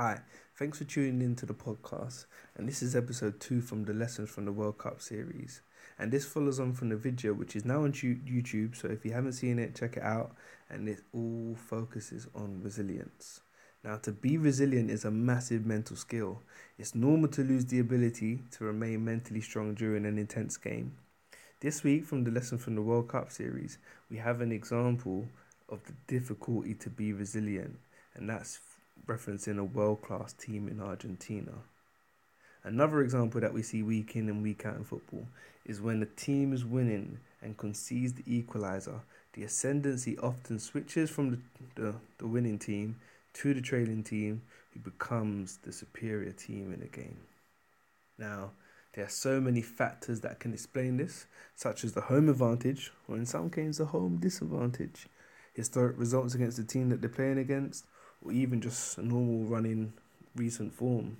Hi, thanks for tuning in to the podcast. And this is episode two from the Lessons from the World Cup series. And this follows on from the video, which is now on YouTube. So if you haven't seen it, check it out. And it all focuses on resilience. Now, to be resilient is a massive mental skill. It's normal to lose the ability to remain mentally strong during an intense game. This week, from the Lesson from the World Cup series, we have an example of the difficulty to be resilient, and that's referencing a world class team in Argentina. Another example that we see week in and week out in football is when the team is winning and concedes the equaliser, the ascendancy often switches from the, the, the winning team to the trailing team, who becomes the superior team in the game. Now, there are so many factors that can explain this, such as the home advantage, or in some cases, the home disadvantage, historic results against the team that they're playing against, or even just a normal running recent form.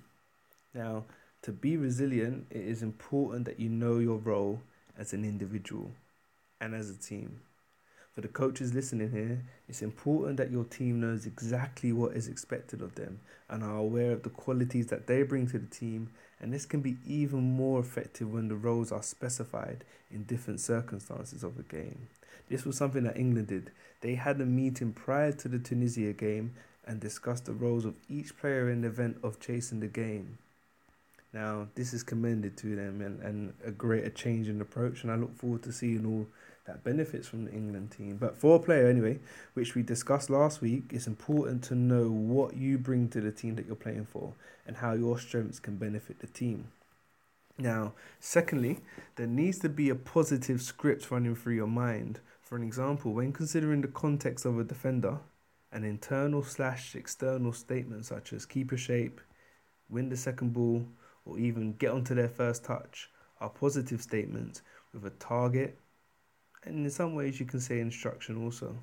Now, to be resilient, it is important that you know your role as an individual and as a team. For the coaches listening here, it's important that your team knows exactly what is expected of them and are aware of the qualities that they bring to the team. And this can be even more effective when the roles are specified in different circumstances of a game. This was something that England did. They had a meeting prior to the Tunisia game and discuss the roles of each player in the event of chasing the game. Now, this is commended to them and, and a greater change in approach, and I look forward to seeing all that benefits from the England team. But for a player, anyway, which we discussed last week, it's important to know what you bring to the team that you're playing for and how your strengths can benefit the team. Now, secondly, there needs to be a positive script running through your mind. For an example, when considering the context of a defender, an internal slash external statement such as keep a shape, win the second ball, or even get onto their first touch are positive statements with a target and in some ways you can say instruction also.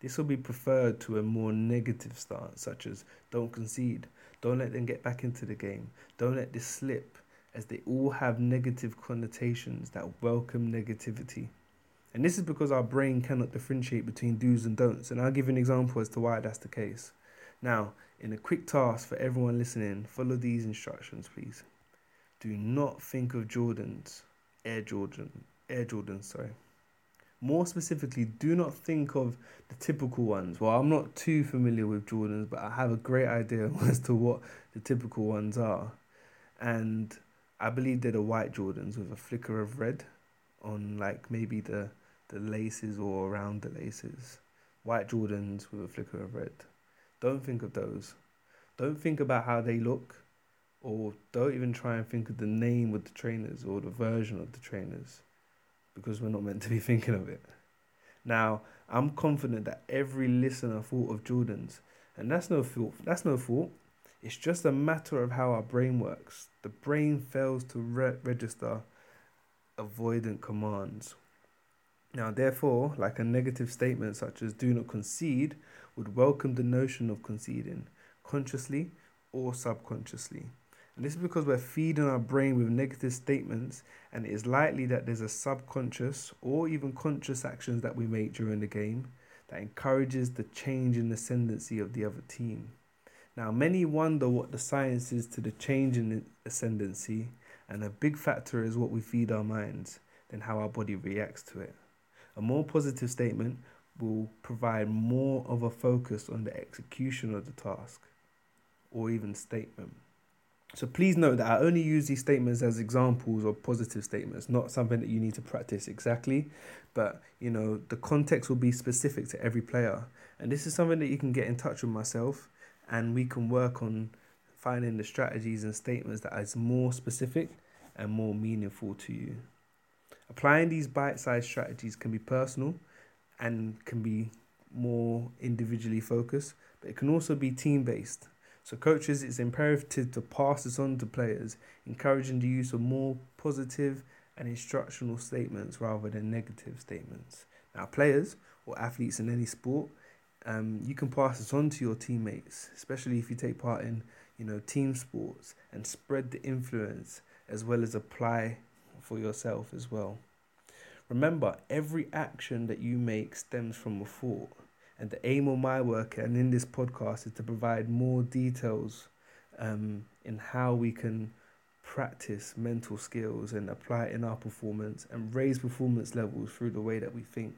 This will be preferred to a more negative start, such as don't concede, don't let them get back into the game, don't let this slip, as they all have negative connotations that welcome negativity. And this is because our brain cannot differentiate between do's and don'ts. And I'll give an example as to why that's the case. Now, in a quick task for everyone listening, follow these instructions, please. Do not think of Jordans, Air Jordan, Air Jordans, sorry. More specifically, do not think of the typical ones. Well, I'm not too familiar with Jordans, but I have a great idea as to what the typical ones are. And I believe they're the white Jordans with a flicker of red on like maybe the the laces or around the laces. White Jordans with a flicker of red. Don't think of those. Don't think about how they look, or don't even try and think of the name of the trainers or the version of the trainers, because we're not meant to be thinking of it. Now, I'm confident that every listener thought of Jordans, and that's no fault. That's no fault. It's just a matter of how our brain works. The brain fails to re- register avoidant commands now, therefore, like a negative statement such as do not concede would welcome the notion of conceding, consciously or subconsciously. And this is because we're feeding our brain with negative statements, and it is likely that there's a subconscious or even conscious actions that we make during the game that encourages the change in ascendancy of the other team. Now, many wonder what the science is to the change in ascendancy, and a big factor is what we feed our minds, then how our body reacts to it. A more positive statement will provide more of a focus on the execution of the task or even statement. So please note that I only use these statements as examples of positive statements, not something that you need to practice exactly, but you know, the context will be specific to every player. And this is something that you can get in touch with myself and we can work on finding the strategies and statements that is more specific and more meaningful to you. Applying these bite sized strategies can be personal and can be more individually focused, but it can also be team based. So, coaches, it's imperative to pass this on to players, encouraging the use of more positive and instructional statements rather than negative statements. Now, players or athletes in any sport, um, you can pass this on to your teammates, especially if you take part in, you know, team sports, and spread the influence as well as apply for yourself as well. Remember, every action that you make stems from a thought. And the aim of my work and in this podcast is to provide more details um, in how we can practice mental skills and apply it in our performance and raise performance levels through the way that we think.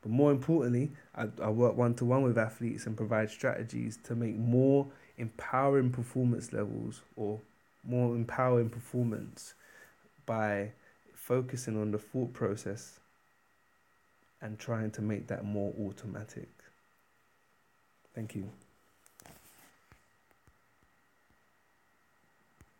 But more importantly, I, I work one to one with athletes and provide strategies to make more empowering performance levels or more empowering performance by focusing on the thought process and trying to make that more automatic. Thank you.